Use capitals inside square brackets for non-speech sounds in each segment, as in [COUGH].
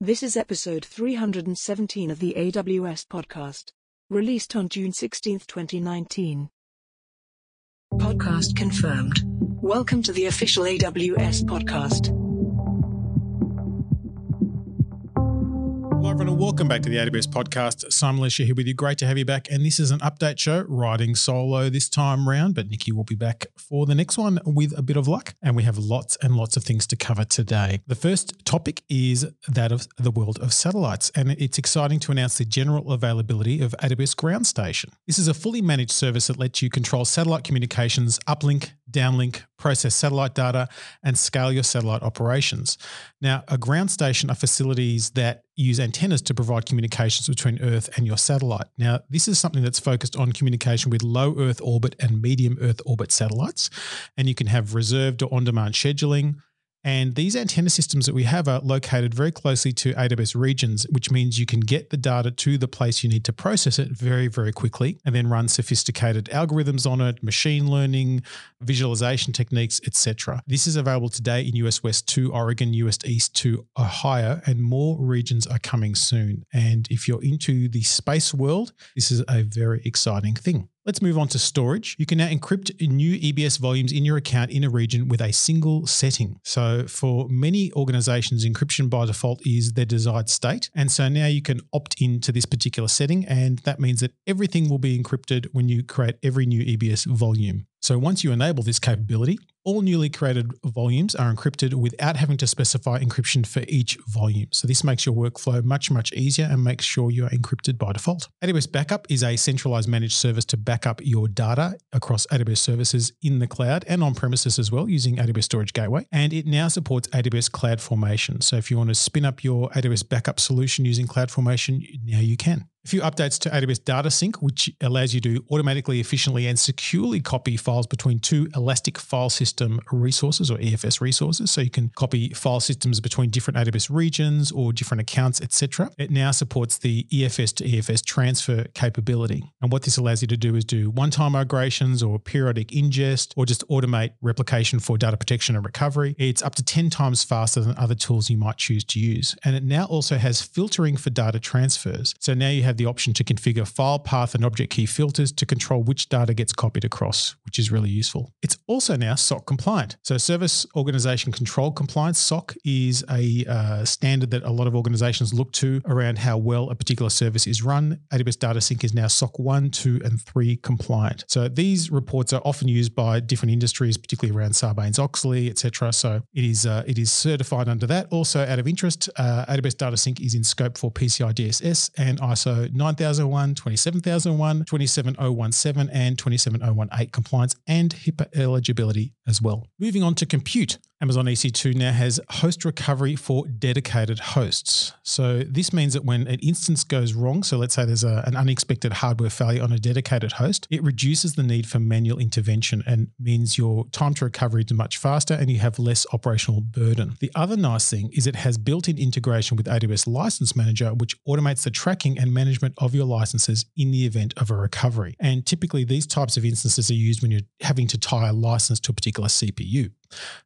This is episode 317 of the AWS podcast, released on June 16, 2019. Podcast confirmed. Welcome to the official AWS podcast. Welcome back to the AWS podcast. Simon Elisha here with you. Great to have you back. And this is an update show, riding solo this time round, but Nikki will be back for the next one with a bit of luck. And we have lots and lots of things to cover today. The first topic is that of the world of satellites. And it's exciting to announce the general availability of AWS Ground Station. This is a fully managed service that lets you control satellite communications, uplink, downlink, process satellite data, and scale your satellite operations. Now, a ground station are facilities that use antennas to provide communications between Earth and your satellite. Now, this is something that's focused on communication with low Earth orbit and medium Earth orbit satellites, and you can have reserved or on demand scheduling. And these antenna systems that we have are located very closely to AWS regions, which means you can get the data to the place you need to process it very, very quickly and then run sophisticated algorithms on it, machine learning, visualization techniques, etc. This is available today in US West to Oregon, US East to Ohio, and more regions are coming soon. And if you're into the space world, this is a very exciting thing. Let's move on to storage. You can now encrypt new EBS volumes in your account in a region with a single setting. So, for many organizations, encryption by default is their desired state. And so now you can opt into this particular setting. And that means that everything will be encrypted when you create every new EBS volume. So once you enable this capability, all newly created volumes are encrypted without having to specify encryption for each volume. So this makes your workflow much, much easier and makes sure you are encrypted by default. AWS Backup is a centralized managed service to back up your data across AWS services in the cloud and on premises as well using AWS Storage Gateway. And it now supports AWS CloudFormation. So if you want to spin up your AWS Backup solution using CloudFormation, now you can. A few updates to AWS DataSync, which allows you to automatically, efficiently, and securely copy files between two Elastic File System resources or EFS resources. So you can copy file systems between different AWS regions or different accounts, etc. It now supports the EFS to EFS transfer capability. And what this allows you to do is do one-time migrations or periodic ingest or just automate replication for data protection and recovery. It's up to 10 times faster than other tools you might choose to use. And it now also has filtering for data transfers. So now you have the option to configure file path and object key filters to control which data gets copied across, which is really useful. It's also now SOC compliant. So, Service Organization Control Compliance, SOC, is a uh, standard that a lot of organizations look to around how well a particular service is run. AWS DataSync is now SOC 1, 2, and 3 compliant. So, these reports are often used by different industries, particularly around Sarbanes Oxley, etc. So, it is, uh, it is certified under that. Also, out of interest, uh, AWS DataSync is in scope for PCI DSS and ISO 9001, 27001, 27017, and 27018 compliance and HIPAA eligibility as well. Moving on to compute. Amazon EC2 now has host recovery for dedicated hosts. So this means that when an instance goes wrong, so let's say there's a, an unexpected hardware failure on a dedicated host, it reduces the need for manual intervention and means your time to recovery is much faster and you have less operational burden. The other nice thing is it has built-in integration with AWS License Manager, which automates the tracking and management of your licenses in the event of a recovery. And typically these types of instances are used when you're having to tie a license to a particular CPU.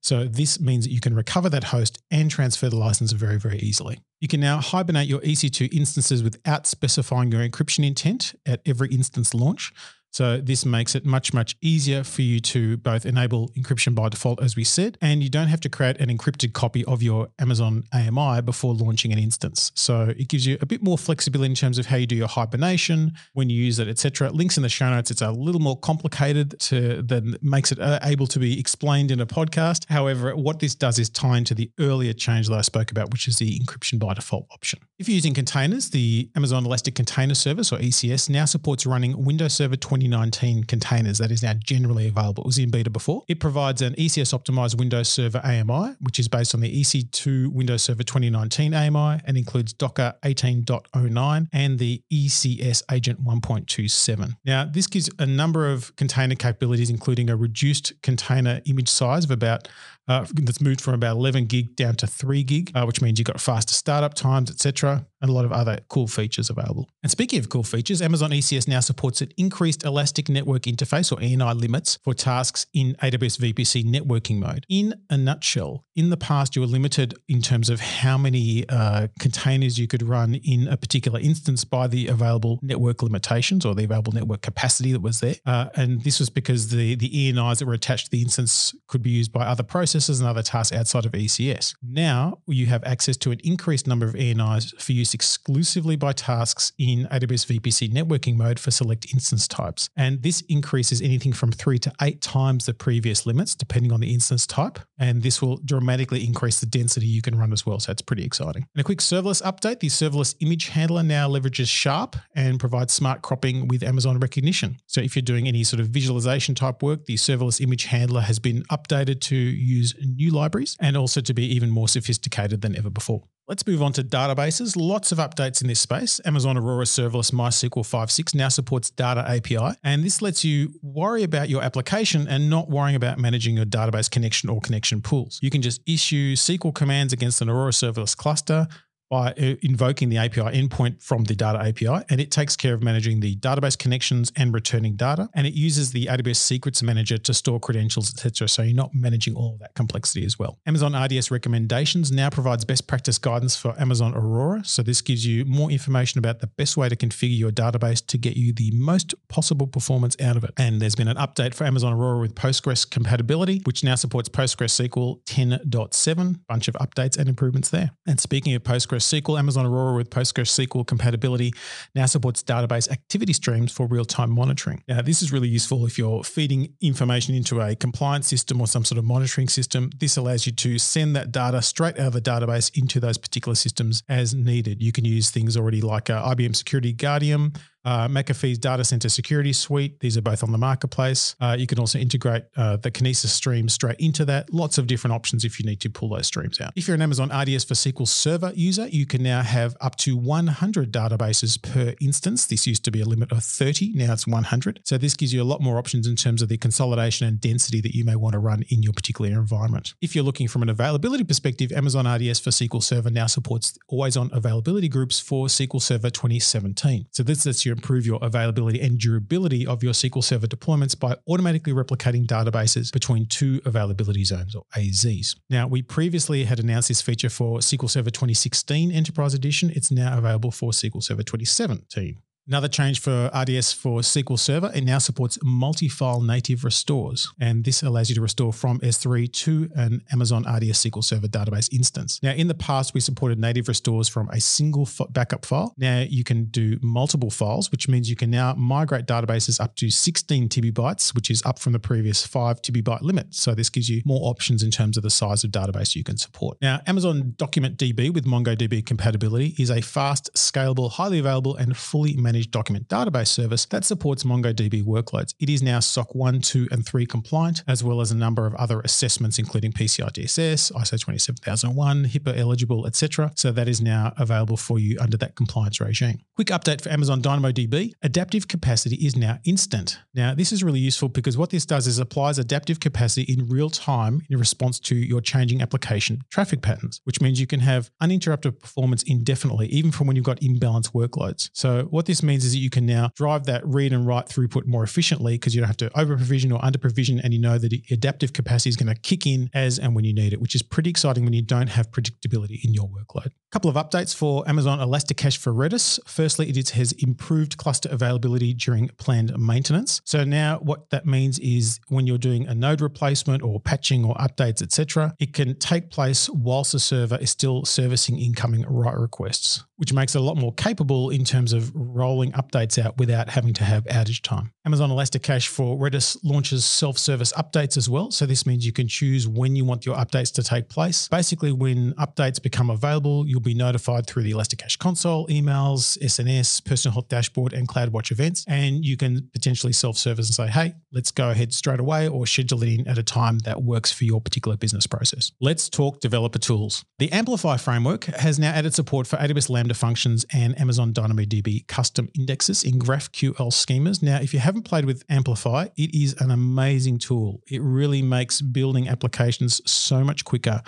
So this means that you can recover that host and transfer the license very, very easily. You can now hibernate your EC2 instances without specifying your encryption intent at every instance launch. So this makes it much, much easier for you to both enable encryption by default, as we said, and you don't have to create an encrypted copy of your Amazon AMI before launching an instance. So it gives you a bit more flexibility in terms of how you do your hibernation, when you use it, etc. Links in the show notes. It's a little more complicated to than makes it uh, able to be explained in a podcast. However, what this does is tie into the earlier change that I spoke about, which is the encryption by default option. If you're using containers, the Amazon Elastic Container Service or ECS now supports running Windows Server 20 2019 containers that is now generally available. It was in beta before. It provides an ECS optimized Windows Server AMI, which is based on the EC2 Windows Server 2019 AMI and includes Docker 18.09 and the ECS Agent 1.27. Now, this gives a number of container capabilities, including a reduced container image size of about uh, that's moved from about 11 gig down to 3 gig, uh, which means you've got faster startup times, etc. and a lot of other cool features available. And speaking of cool features, Amazon ECS now supports an increased elastic network interface or ENI limits for tasks in AWS VPC networking mode. In a nutshell, in the past, you were limited in terms of how many uh, containers you could run in a particular instance by the available network limitations or the available network capacity that was there. Uh, and this was because the, the ENIs that were attached to the instance could be used by other processes and other tasks outside of ECS. Now you have access to an increased number of ENIs for use exclusively by tasks in AWS VPC networking mode for select instance types. And this increases anything from three to eight times the previous limits, depending on the instance type. And this will dramatically increase the density you can run as well. So it's pretty exciting. And a quick serverless update the serverless image handler now leverages Sharp and provides smart cropping with Amazon Rekognition. So if you're doing any sort of visualization type work, the serverless image handler has been updated to use new libraries and also to be even more sophisticated than ever before. Let's move on to databases. Lots of updates in this space. Amazon Aurora Serverless MySQL 5.6 now supports Data API, and this lets you worry about your application and not worrying about managing your database connection or connection pools. You can just issue SQL commands against an Aurora Serverless cluster, by uh, invoking the API endpoint from the data API, and it takes care of managing the database connections and returning data. And it uses the AWS Secrets Manager to store credentials, etc. So you're not managing all of that complexity as well. Amazon RDS recommendations now provides best practice guidance for Amazon Aurora. So this gives you more information about the best way to configure your database to get you the most possible performance out of it. And there's been an update for Amazon Aurora with Postgres compatibility, which now supports PostgreSQL 10.7. Bunch of updates and improvements there. And speaking of Postgres PostgreSQL, Amazon Aurora with PostgreSQL compatibility now supports database activity streams for real time monitoring. Now, this is really useful if you're feeding information into a compliance system or some sort of monitoring system. This allows you to send that data straight out of the database into those particular systems as needed. You can use things already like uh, IBM Security Guardium uh, McAfee's Data Center Security Suite. These are both on the marketplace. Uh, you can also integrate uh, the Kinesis stream straight into that. Lots of different options if you need to pull those streams out. If you're an Amazon RDS for SQL Server user, you can now have up to 100 databases per instance. This used to be a limit of 30, now it's 100. So this gives you a lot more options in terms of the consolidation and density that you may want to run in your particular environment. If you're looking from an availability perspective, Amazon RDS for SQL Server now supports always on availability groups for SQL Server 2017. So this lets you improve your availability and durability of your SQL Server deployments by automatically replicating databases between two availability zones or AZs. Now, we previously had announced this feature for SQL Server 2016 Enterprise Edition. It's now available for SQL Server 2017. Another change for RDS for SQL Server, it now supports multi-file native restores. And this allows you to restore from S3 to an Amazon RDS SQL Server database instance. Now, in the past, we supported native restores from a single backup file. Now you can do multiple files, which means you can now migrate databases up to 16 TB which is up from the previous 5 TB limit. So this gives you more options in terms of the size of database you can support. Now, Amazon DocumentDB with MongoDB compatibility is a fast, scalable, highly available, and fully managed managed document database service that supports MongoDB workloads. It is now SOC 1, 2, and 3 compliant, as well as a number of other assessments, including PCI DSS, ISO 27001, HIPAA eligible, etc. So that is now available for you under that compliance regime. Quick update for Amazon DynamoDB adaptive capacity is now instant. Now, this is really useful because what this does is applies adaptive capacity in real time in response to your changing application traffic patterns, which means you can have uninterrupted performance indefinitely, even from when you've got imbalanced workloads. So, what this means means is that you can now drive that read and write throughput more efficiently because you don't have to over provision or under provision, and you know that the adaptive capacity is going to kick in as and when you need it, which is pretty exciting when you don't have predictability in your workload. A couple of updates for Amazon ElastiCache for Redis. Firstly, it has improved cluster availability during planned maintenance. So now what that means is when you're doing a node replacement or patching or updates, etc., it can take place whilst the server is still servicing incoming write requests, which makes it a lot more capable in terms of rolling updates out without having to have outage time. Amazon ElastiCache for Redis launches self service updates as well. So, this means you can choose when you want your updates to take place. Basically, when updates become available, you'll be notified through the ElastiCache console, emails, SNS, personal health dashboard, and CloudWatch events. And you can potentially self service and say, hey, let's go ahead straight away or schedule it in at a time that works for your particular business process. Let's talk developer tools. The Amplify framework has now added support for AWS Lambda Functions and Amazon DynamoDB custom indexes in GraphQL schemas. Now, if you haven't played with Amplify, it is an amazing tool. It really makes building applications so much quicker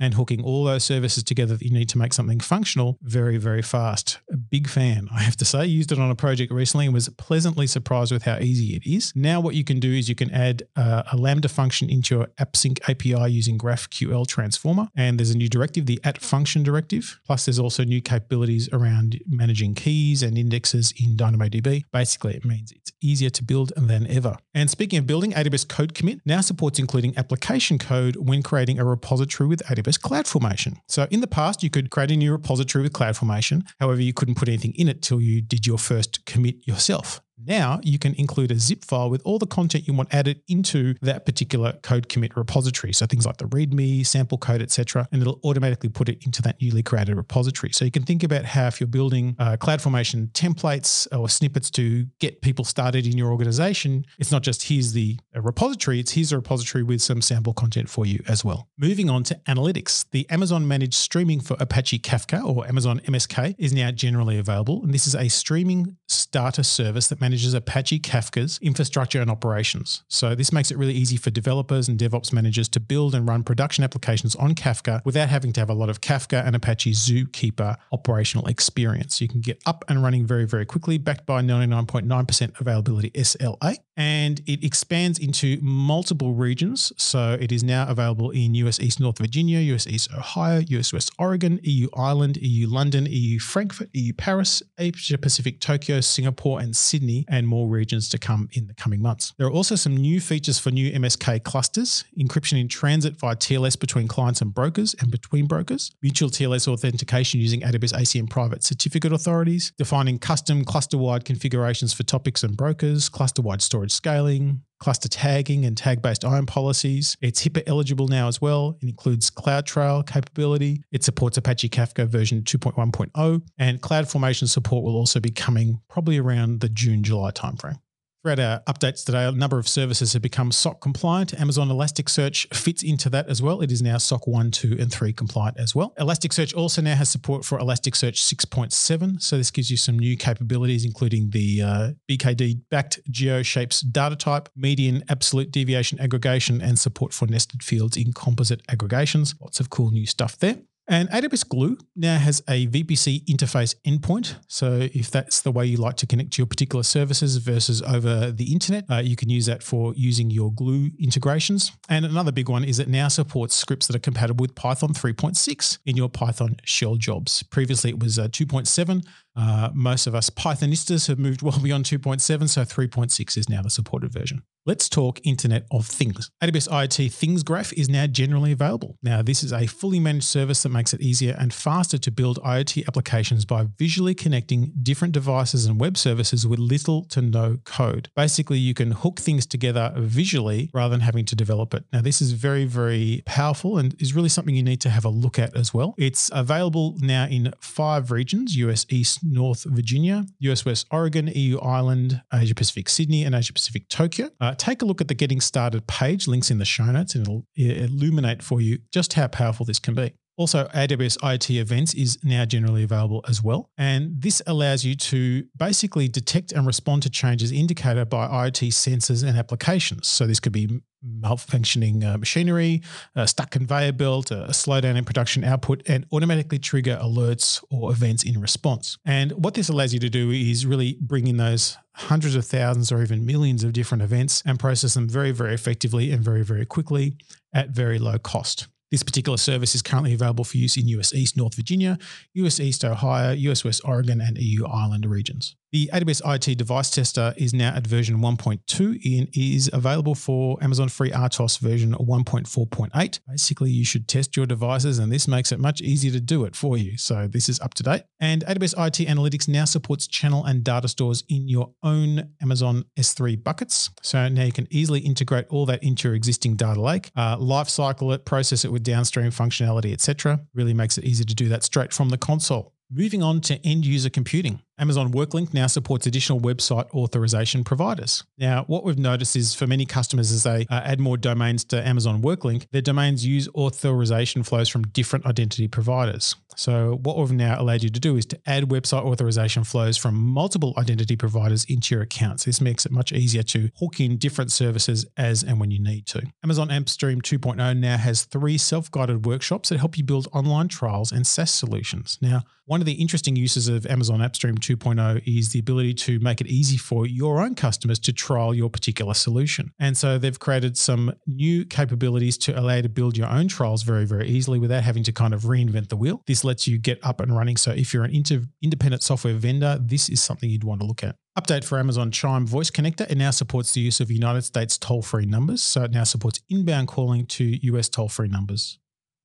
and hooking all those services together that you need to make something functional very, very fast. A big fan, I have to say. Used it on a project recently and was pleasantly surprised with how easy it is. Now, what you can do is you can add uh, a Lambda function into your AppSync API using GraphQL Transformer, and there's a new directive, the at function directive. Plus, there's also new capabilities around managing keys and indexes in DynamoDB. Basically, it means it's easier to build than ever. And speaking of building, AWS CodeCommit now supports including application code when creating a repository with AWS CloudFormation. So in the past, you could create a new repository with CloudFormation. However, you couldn't put anything in it till you did your first commit yourself. Now you can include a zip file with all the content you want added into that particular code commit repository. So things like the README, sample code, etc., and it'll automatically put it into that newly created repository. So you can think about how if you're building uh, CloudFormation templates or snippets to get people started in your organization, it's not just here's the repository; it's here's a repository with some sample content for you as well. Moving on to analytics, the Amazon managed streaming for Apache Kafka or Amazon MSK is now generally available, and this is a streaming starter service that manages Apache Kafka's infrastructure and operations. So this makes it really easy for developers and DevOps managers to build and run production applications on Kafka without having to have a lot of Kafka and Apache Zookeeper operational experience. You can get up and running very, very quickly, backed by 99.9% availability SLA. And it expands into multiple regions. So it is now available in US East North Virginia, US East Ohio, US West Oregon, EU Ireland, EU London, EU Frankfurt, EU Paris, Asia Pacific Tokyo, Singapore, and Sydney, and more regions to come in the coming months. There are also some new features for new MSK clusters, encryption in transit via TLS between clients and brokers and between brokers, mutual TLS authentication using AWS ACM private certificate authorities, defining custom cluster wide configurations for topics and brokers, cluster wide storage scaling, cluster tagging and tag based IAM policies. It's HIPAA eligible now as well. It includes CloudTrail capability. It supports Apache Kafka version 2.1.0, and CloudFormation support will also be coming probably around the June July timeframe. Throughout our updates today, a number of services have become SOC compliant. Amazon Elasticsearch fits into that as well. It is now SOC 1, 2, and 3 compliant as well. Elasticsearch also now has support for Elasticsearch 6.7. So this gives you some new capabilities, including the uh, BKD backed GeoShapes data type, median absolute deviation aggregation, and support for nested fields in composite aggregations. Lots of cool new stuff there. And AWS Glue now has a VPC interface endpoint. So if that's the way you like to connect to your particular services versus over the internet, uh, you can use that for using your Glue integrations. And another big one is it now supports scripts that are compatible with Python 3.6 in your Python shell jobs. Previously, it was uh, 2.7. Uh, most of us Pythonistas have moved well beyond 2.7, so 3.6 is now the supported version. Let's talk Internet of Things. AWS IoT Things Graph is now generally available. Now, this is a fully managed service that makes it easier and faster to build IoT applications by visually connecting different devices and web services with little to no code. Basically, you can hook things together visually rather than having to develop it. Now, this is very, very powerful and is really something you need to have a look at as well. It's available now in five regions US East, North Virginia, US West Oregon, EU Ireland, Asia Pacific Sydney, and Asia Pacific Tokyo. Uh, take a look at the Getting Started page, links in the show notes, and it'll illuminate for you just how powerful this can be. Also, AWS IoT Events is now generally available as well. And this allows you to basically detect and respond to changes indicated by IoT sensors and applications. So, this could be malfunctioning uh, machinery, a stuck conveyor belt, a slowdown in production output, and automatically trigger alerts or events in response. And what this allows you to do is really bring in those hundreds of thousands or even millions of different events and process them very, very effectively and very, very quickly at very low cost. This particular service is currently available for use in US East North Virginia, US East Ohio, US West Oregon, and EU Ireland regions. The AWS IoT Device Tester is now at version 1.2 and is available for Amazon FreeRTOS version 1.4.8. Basically, you should test your devices, and this makes it much easier to do it for you. So, this is up to date. And AWS IoT Analytics now supports channel and data stores in your own Amazon S3 buckets. So, now you can easily integrate all that into your existing data lake, uh, it, process it with downstream functionality, etc. Really makes it easy to do that straight from the console. Moving on to end user computing. Amazon WorkLink now supports additional website authorization providers. Now, what we've noticed is for many customers, as they uh, add more domains to Amazon WorkLink, their domains use authorization flows from different identity providers. So, what we've now allowed you to do is to add website authorization flows from multiple identity providers into your accounts. This makes it much easier to hook in different services as and when you need to. Amazon AppStream 2.0 now has three self guided workshops that help you build online trials and SaaS solutions. Now, one of the interesting uses of Amazon AppStream 2.0 is the ability to make it easy for your own customers to trial your particular solution. And so they've created some new capabilities to allow you to build your own trials very, very easily without having to kind of reinvent the wheel. This lets you get up and running. So if you're an inter- independent software vendor, this is something you'd want to look at. Update for Amazon Chime voice connector. It now supports the use of United States toll free numbers. So it now supports inbound calling to US toll free numbers.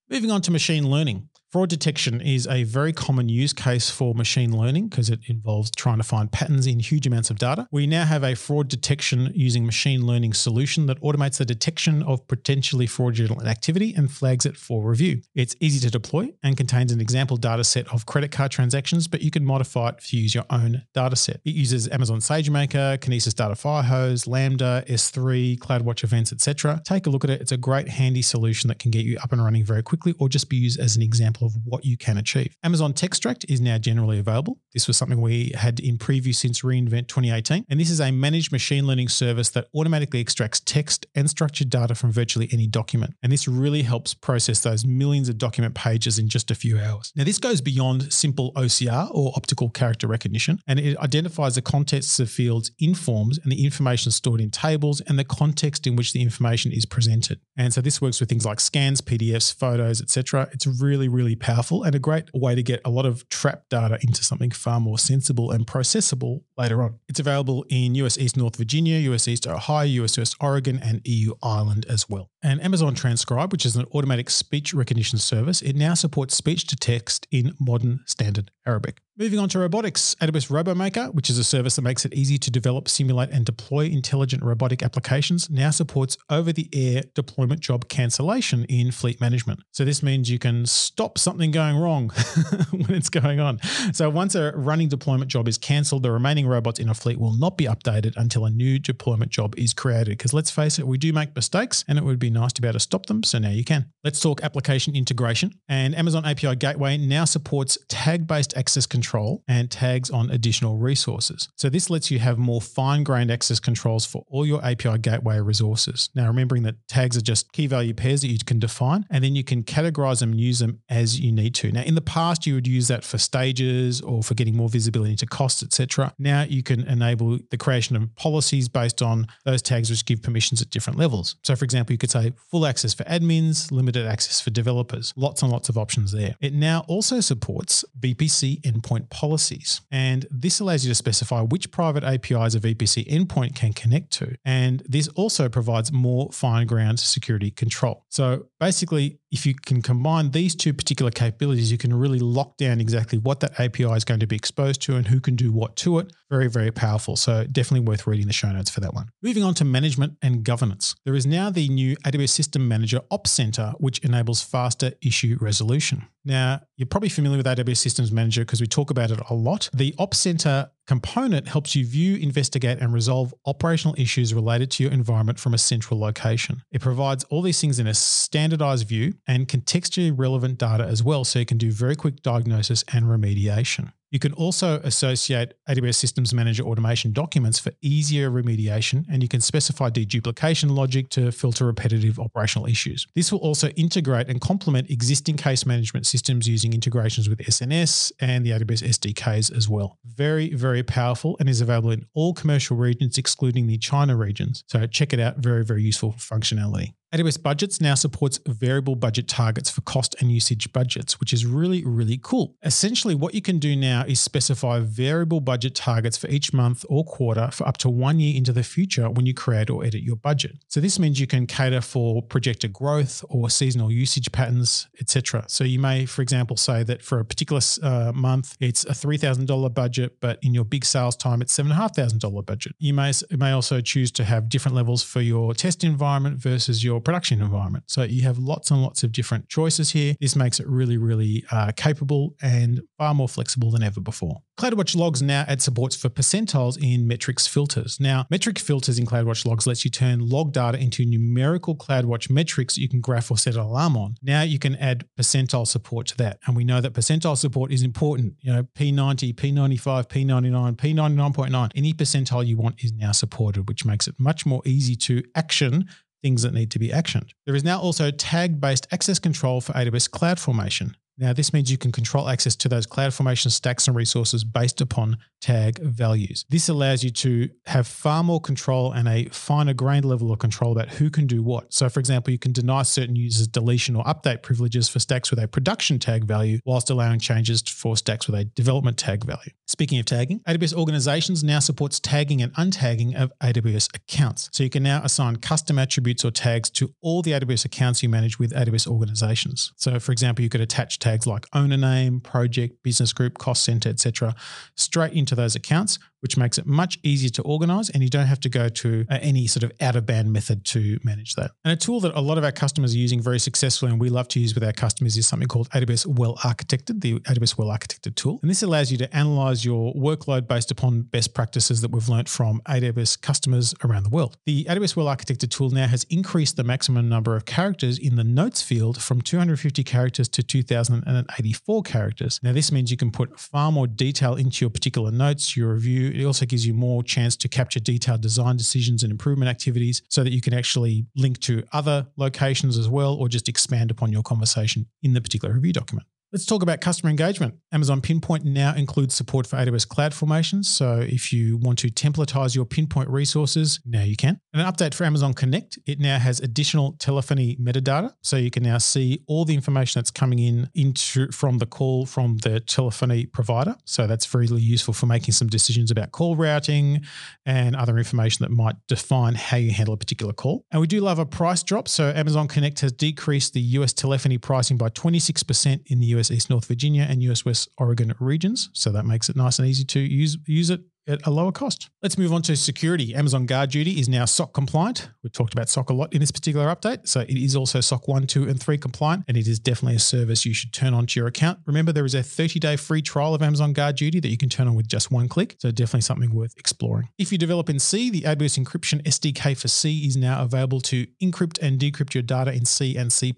Moving on to machine learning. Fraud detection is a very common use case for machine learning because it involves trying to find patterns in huge amounts of data. We now have a fraud detection using machine learning solution that automates the detection of potentially fraudulent activity and flags it for review. It's easy to deploy and contains an example data set of credit card transactions, but you can modify it to use your own data set. It uses Amazon SageMaker, Kinesis Data Firehose, Lambda, S3, CloudWatch events, etc. Take a look at it. It's a great handy solution that can get you up and running very quickly or just be used as an example of what you can achieve. Amazon Textract is now generally available. This was something we had in preview since reInvent 2018. And this is a managed machine learning service that automatically extracts text and structured data from virtually any document. And this really helps process those millions of document pages in just a few hours. Now, this goes beyond simple OCR or optical character recognition, and it identifies the contexts of fields in forms and the information stored in tables and the context in which the information is presented. And so this works with things like scans, PDFs, photos, etc. It's really, really really powerful and a great way to get a lot of trap data into something far more sensible and processable later on. It's available in US East North Virginia, US East Ohio, US West Oregon, and EU Ireland as well. And Amazon Transcribe, which is an automatic speech recognition service, it now supports speech to text in modern standard Arabic. Moving on to robotics, AWS RoboMaker, which is a service that makes it easy to develop, simulate, and deploy intelligent robotic applications, now supports over the air deployment job cancellation in fleet management. So, this means you can stop something going wrong [LAUGHS] when it's going on. So, once a running deployment job is cancelled, the remaining robots in a fleet will not be updated until a new deployment job is created. Because let's face it, we do make mistakes and it would be nice to be able to stop them. So, now you can. Let's talk application integration. And Amazon API Gateway now supports tag based access control control and tags on additional resources. So this lets you have more fine-grained access controls for all your API gateway resources. Now, remembering that tags are just key value pairs that you can define, and then you can categorize them and use them as you need to. Now, in the past, you would use that for stages or for getting more visibility into costs, etc. Now you can enable the creation of policies based on those tags which give permissions at different levels. So, for example, you could say full access for admins, limited access for developers, lots and lots of options there. It now also supports VPC endpoint endpoint policies. And this allows you to specify which private APIs a VPC endpoint can connect to. And this also provides more fine ground security control. So basically, if you can combine these two particular capabilities, you can really lock down exactly what that API is going to be exposed to and who can do what to it. Very, very powerful. So definitely worth reading the show notes for that one. Moving on to management and governance. There is now the new AWS System Manager Ops Center, which enables faster issue resolution. Now, you're probably familiar with AWS Systems Manager because we talk about it a lot. The Ops Center component helps you view, investigate, and resolve operational issues related to your environment from a central location. It provides all these things in a standardized view and contextually relevant data as well, so you can do very quick diagnosis and remediation. You can also associate AWS Systems Manager automation documents for easier remediation, and you can specify deduplication logic to filter repetitive operational issues. This will also integrate and complement existing case management systems using integrations with SNS and the AWS SDKs as well. Very, very powerful and is available in all commercial regions, excluding the China regions. So check it out. Very, very useful functionality. AWS Budgets now supports variable budget targets for cost and usage budgets, which is really, really cool. Essentially, what you can do now is specify variable budget targets for each month or quarter for up to one year into the future when you create or edit your budget. So this means you can cater for projected growth or seasonal usage patterns, etc. So you may, for example, say that for a particular uh, month, it's a $3,000 budget, but in your big sales time, it's $7,500 budget. You may, you may also choose to have different levels for your test environment versus your production environment. So you have lots and lots of different choices here. This makes it really, really uh, capable and far more flexible than ever before. CloudWatch Logs now add supports for percentiles in metrics filters. Now, metric filters in CloudWatch Logs lets you turn log data into numerical CloudWatch metrics you can graph or set an alarm on. Now you can add percentile support to that. And we know that percentile support is important. You know, P90, P95, P99, P99.9, any percentile you want is now supported, which makes it much more easy to action things that need to be actioned. There is now also tag based access control for AWS CloudFormation. Now, this means you can control access to those CloudFormation stacks and resources based upon tag values. This allows you to have far more control and a finer grained level of control about who can do what. So, for example, you can deny certain users deletion or update privileges for stacks with a production tag value, whilst allowing changes for stacks with a development tag value. Speaking of tagging, AWS Organizations now supports tagging and untagging of AWS accounts. So you can now assign custom attributes or tags to all the AWS accounts you manage with AWS Organizations. So, for example, you could attach tags like owner name, project, business group, cost center, etc., straight into those accounts which makes it much easier to organize and you don't have to go to uh, any sort of out of band method to manage that. And a tool that a lot of our customers are using very successfully and we love to use with our customers is something called AWS Well Architected, the AWS Well Architected tool. And this allows you to analyze your workload based upon best practices that we've learned from AWS customers around the world. The AWS Well Architected tool now has increased the maximum number of characters in the notes field from 250 characters to 2084 characters. Now this means you can put far more detail into your particular notes, your review, it also gives you more chance to capture detailed design decisions and improvement activities so that you can actually link to other locations as well or just expand upon your conversation in the particular review document. Let's talk about customer engagement. Amazon Pinpoint now includes support for AWS CloudFormations. So if you want to templatize your Pinpoint resources, now you can. And an update for Amazon Connect, it now has additional telephony metadata. So you can now see all the information that's coming in into from the call from the telephony provider. So that's really useful for making some decisions about call routing and other information that might define how you handle a particular call. And we do love a price drop. So Amazon Connect has decreased the US telephony pricing by 26% in the US US East North Virginia and US West Oregon regions. So that makes it nice and easy to use use it at a lower cost. Let's move on to security. Amazon GuardDuty is now SOC compliant. We've talked about SOC a lot in this particular update. So it is also SOC 1, 2, and 3 compliant, and it is definitely a service you should turn on to your account. Remember, there is a 30 day free trial of Amazon GuardDuty that you can turn on with just one click. So definitely something worth exploring. If you develop in C, the AWS Encryption SDK for C is now available to encrypt and decrypt your data in C and C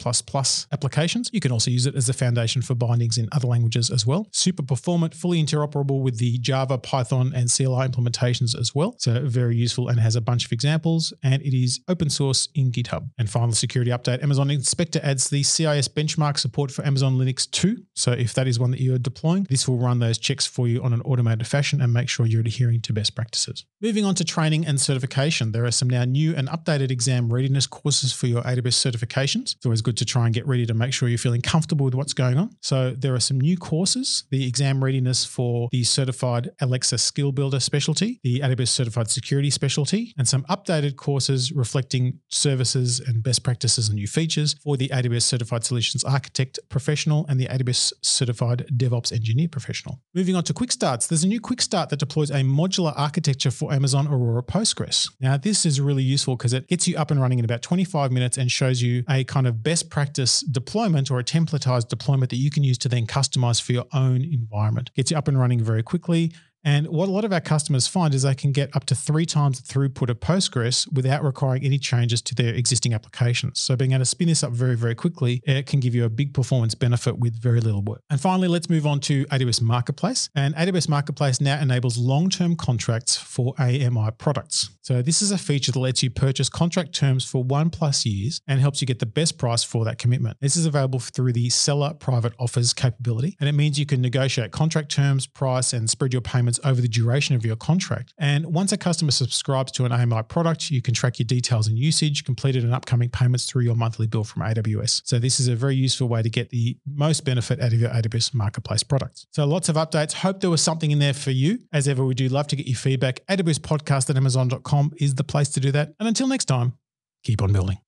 applications. You can also use it as a foundation for bindings in other languages as well. Super performant, fully interoperable with the Java, Python, and CLI implementations as well. So very useful and has a bunch of examples and it is open source in GitHub. And final security update, Amazon Inspector adds the CIS benchmark support for Amazon Linux 2. So if that is one that you are deploying, this will run those checks for you on an automated fashion and make sure you're adhering to best practices. Moving on to training and certification, there are some now new and updated exam readiness courses for your AWS certifications. It's always good to try and get ready to make sure you're feeling comfortable with what's going on. So there are some new courses, the exam readiness for the certified Alexa skill builder Builder specialty, the AWS Certified Security specialty, and some updated courses reflecting services and best practices and new features for the AWS Certified Solutions Architect Professional and the AWS Certified DevOps Engineer Professional. Moving on to Quick Starts, there's a new Quick Start that deploys a modular architecture for Amazon Aurora Postgres. Now, this is really useful because it gets you up and running in about 25 minutes and shows you a kind of best practice deployment or a templatized deployment that you can use to then customize for your own environment. Gets you up and running very quickly and what a lot of our customers find is they can get up to three times the throughput of Postgres without requiring any changes to their existing applications. So being able to spin this up very, very quickly, it can give you a big performance benefit with very little work. And finally, let's move on to AWS Marketplace. And AWS Marketplace now enables long-term contracts for AMI products. So this is a feature that lets you purchase contract terms for one plus years and helps you get the best price for that commitment. This is available through the seller private offers capability. And it means you can negotiate contract terms, price, and spread your payments payments over the duration of your contract. And once a customer subscribes to an AMI product, you can track your details and usage, completed and upcoming payments through your monthly bill from AWS. So this is a very useful way to get the most benefit out of your AWS Marketplace products. So lots of updates. Hope there was something in there for you. As ever, we do love to get your feedback. AWS podcast at amazon.com is the place to do that. And until next time, keep on building.